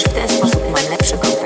Czy w ten sposób mam lepszy kontakt?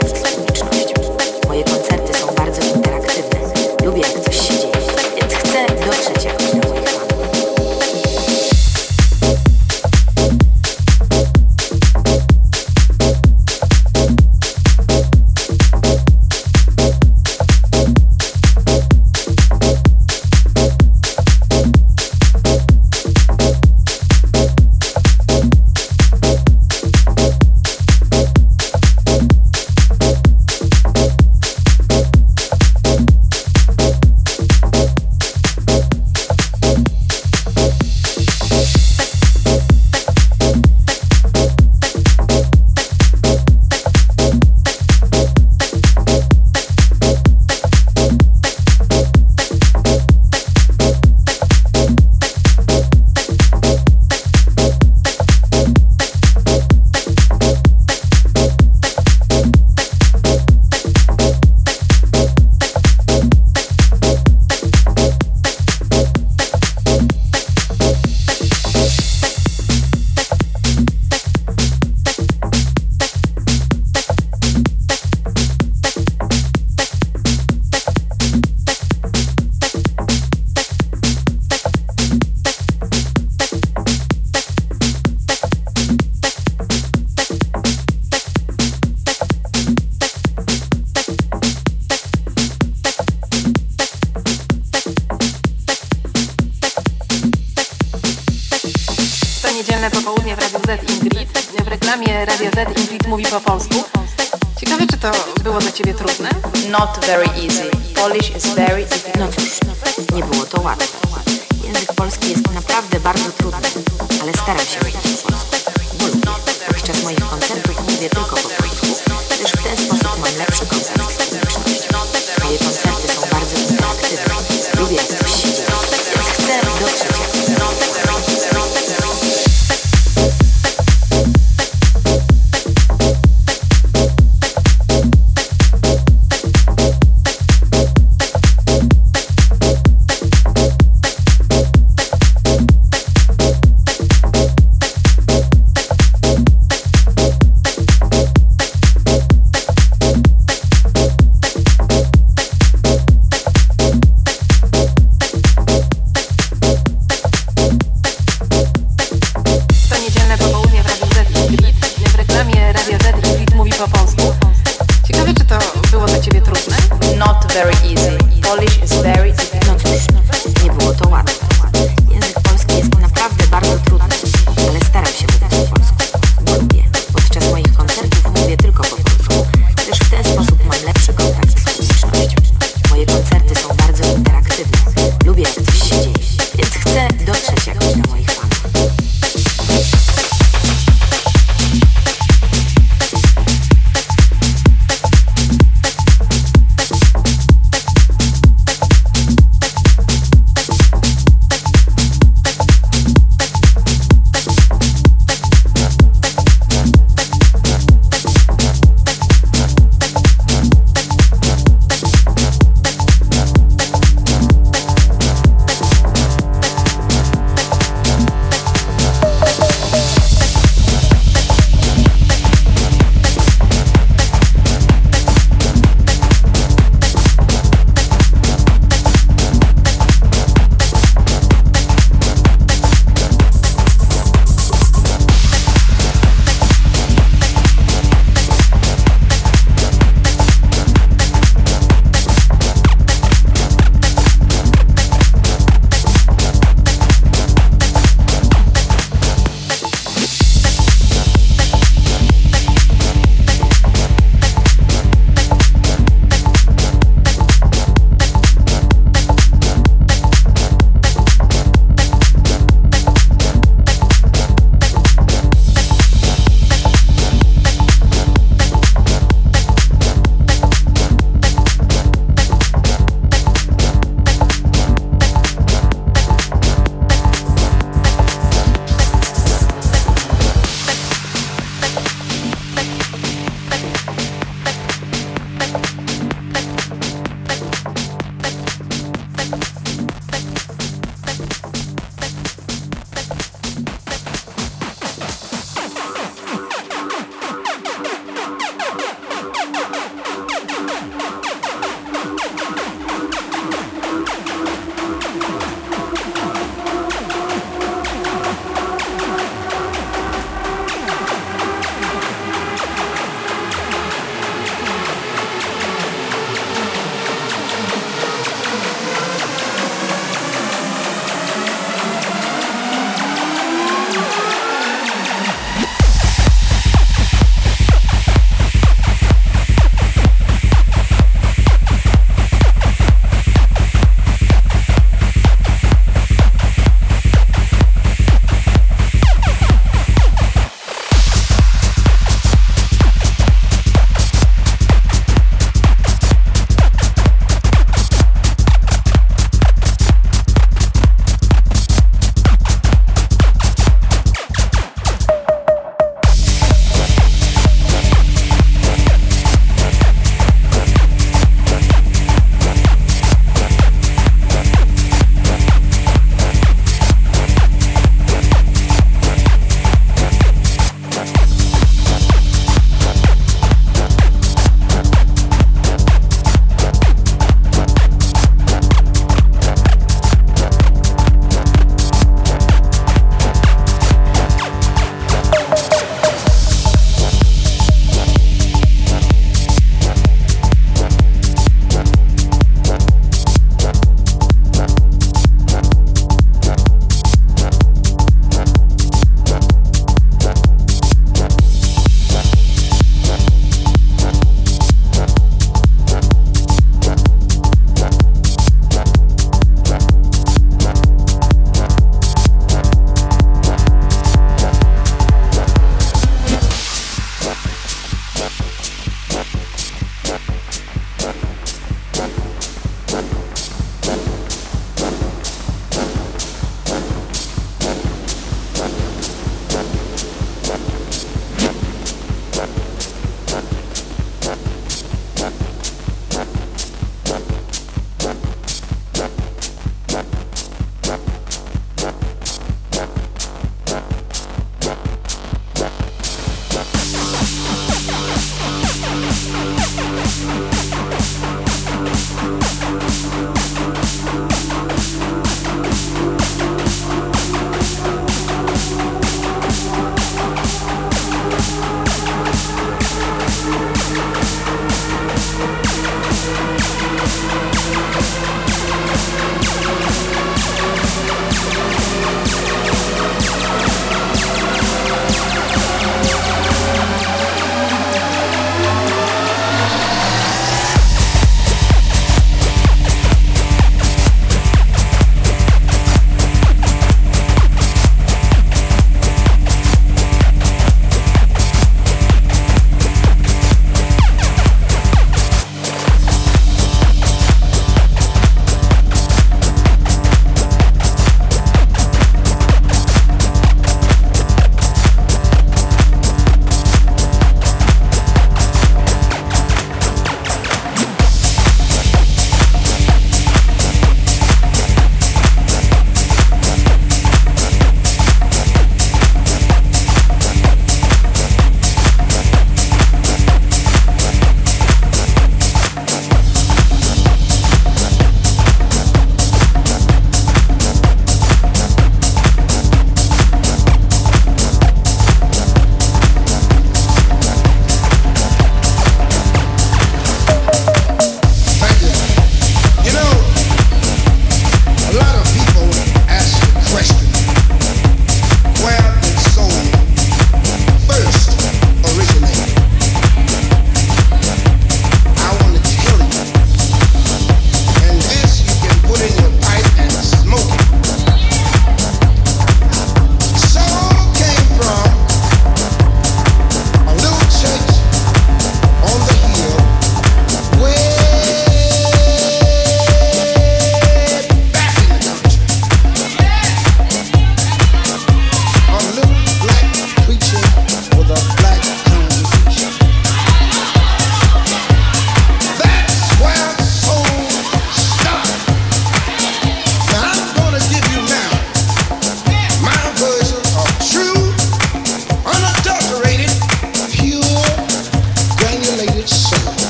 Czy to było dla ciebie trudne? Not very easy. Polish is very difficult. No cóż, nie było to łatwe. Język polski jest naprawdę bardzo trudny, ale staram się mówić po polsku. Bo lubię. Podczas moich koncertów mówię tylko po polsku.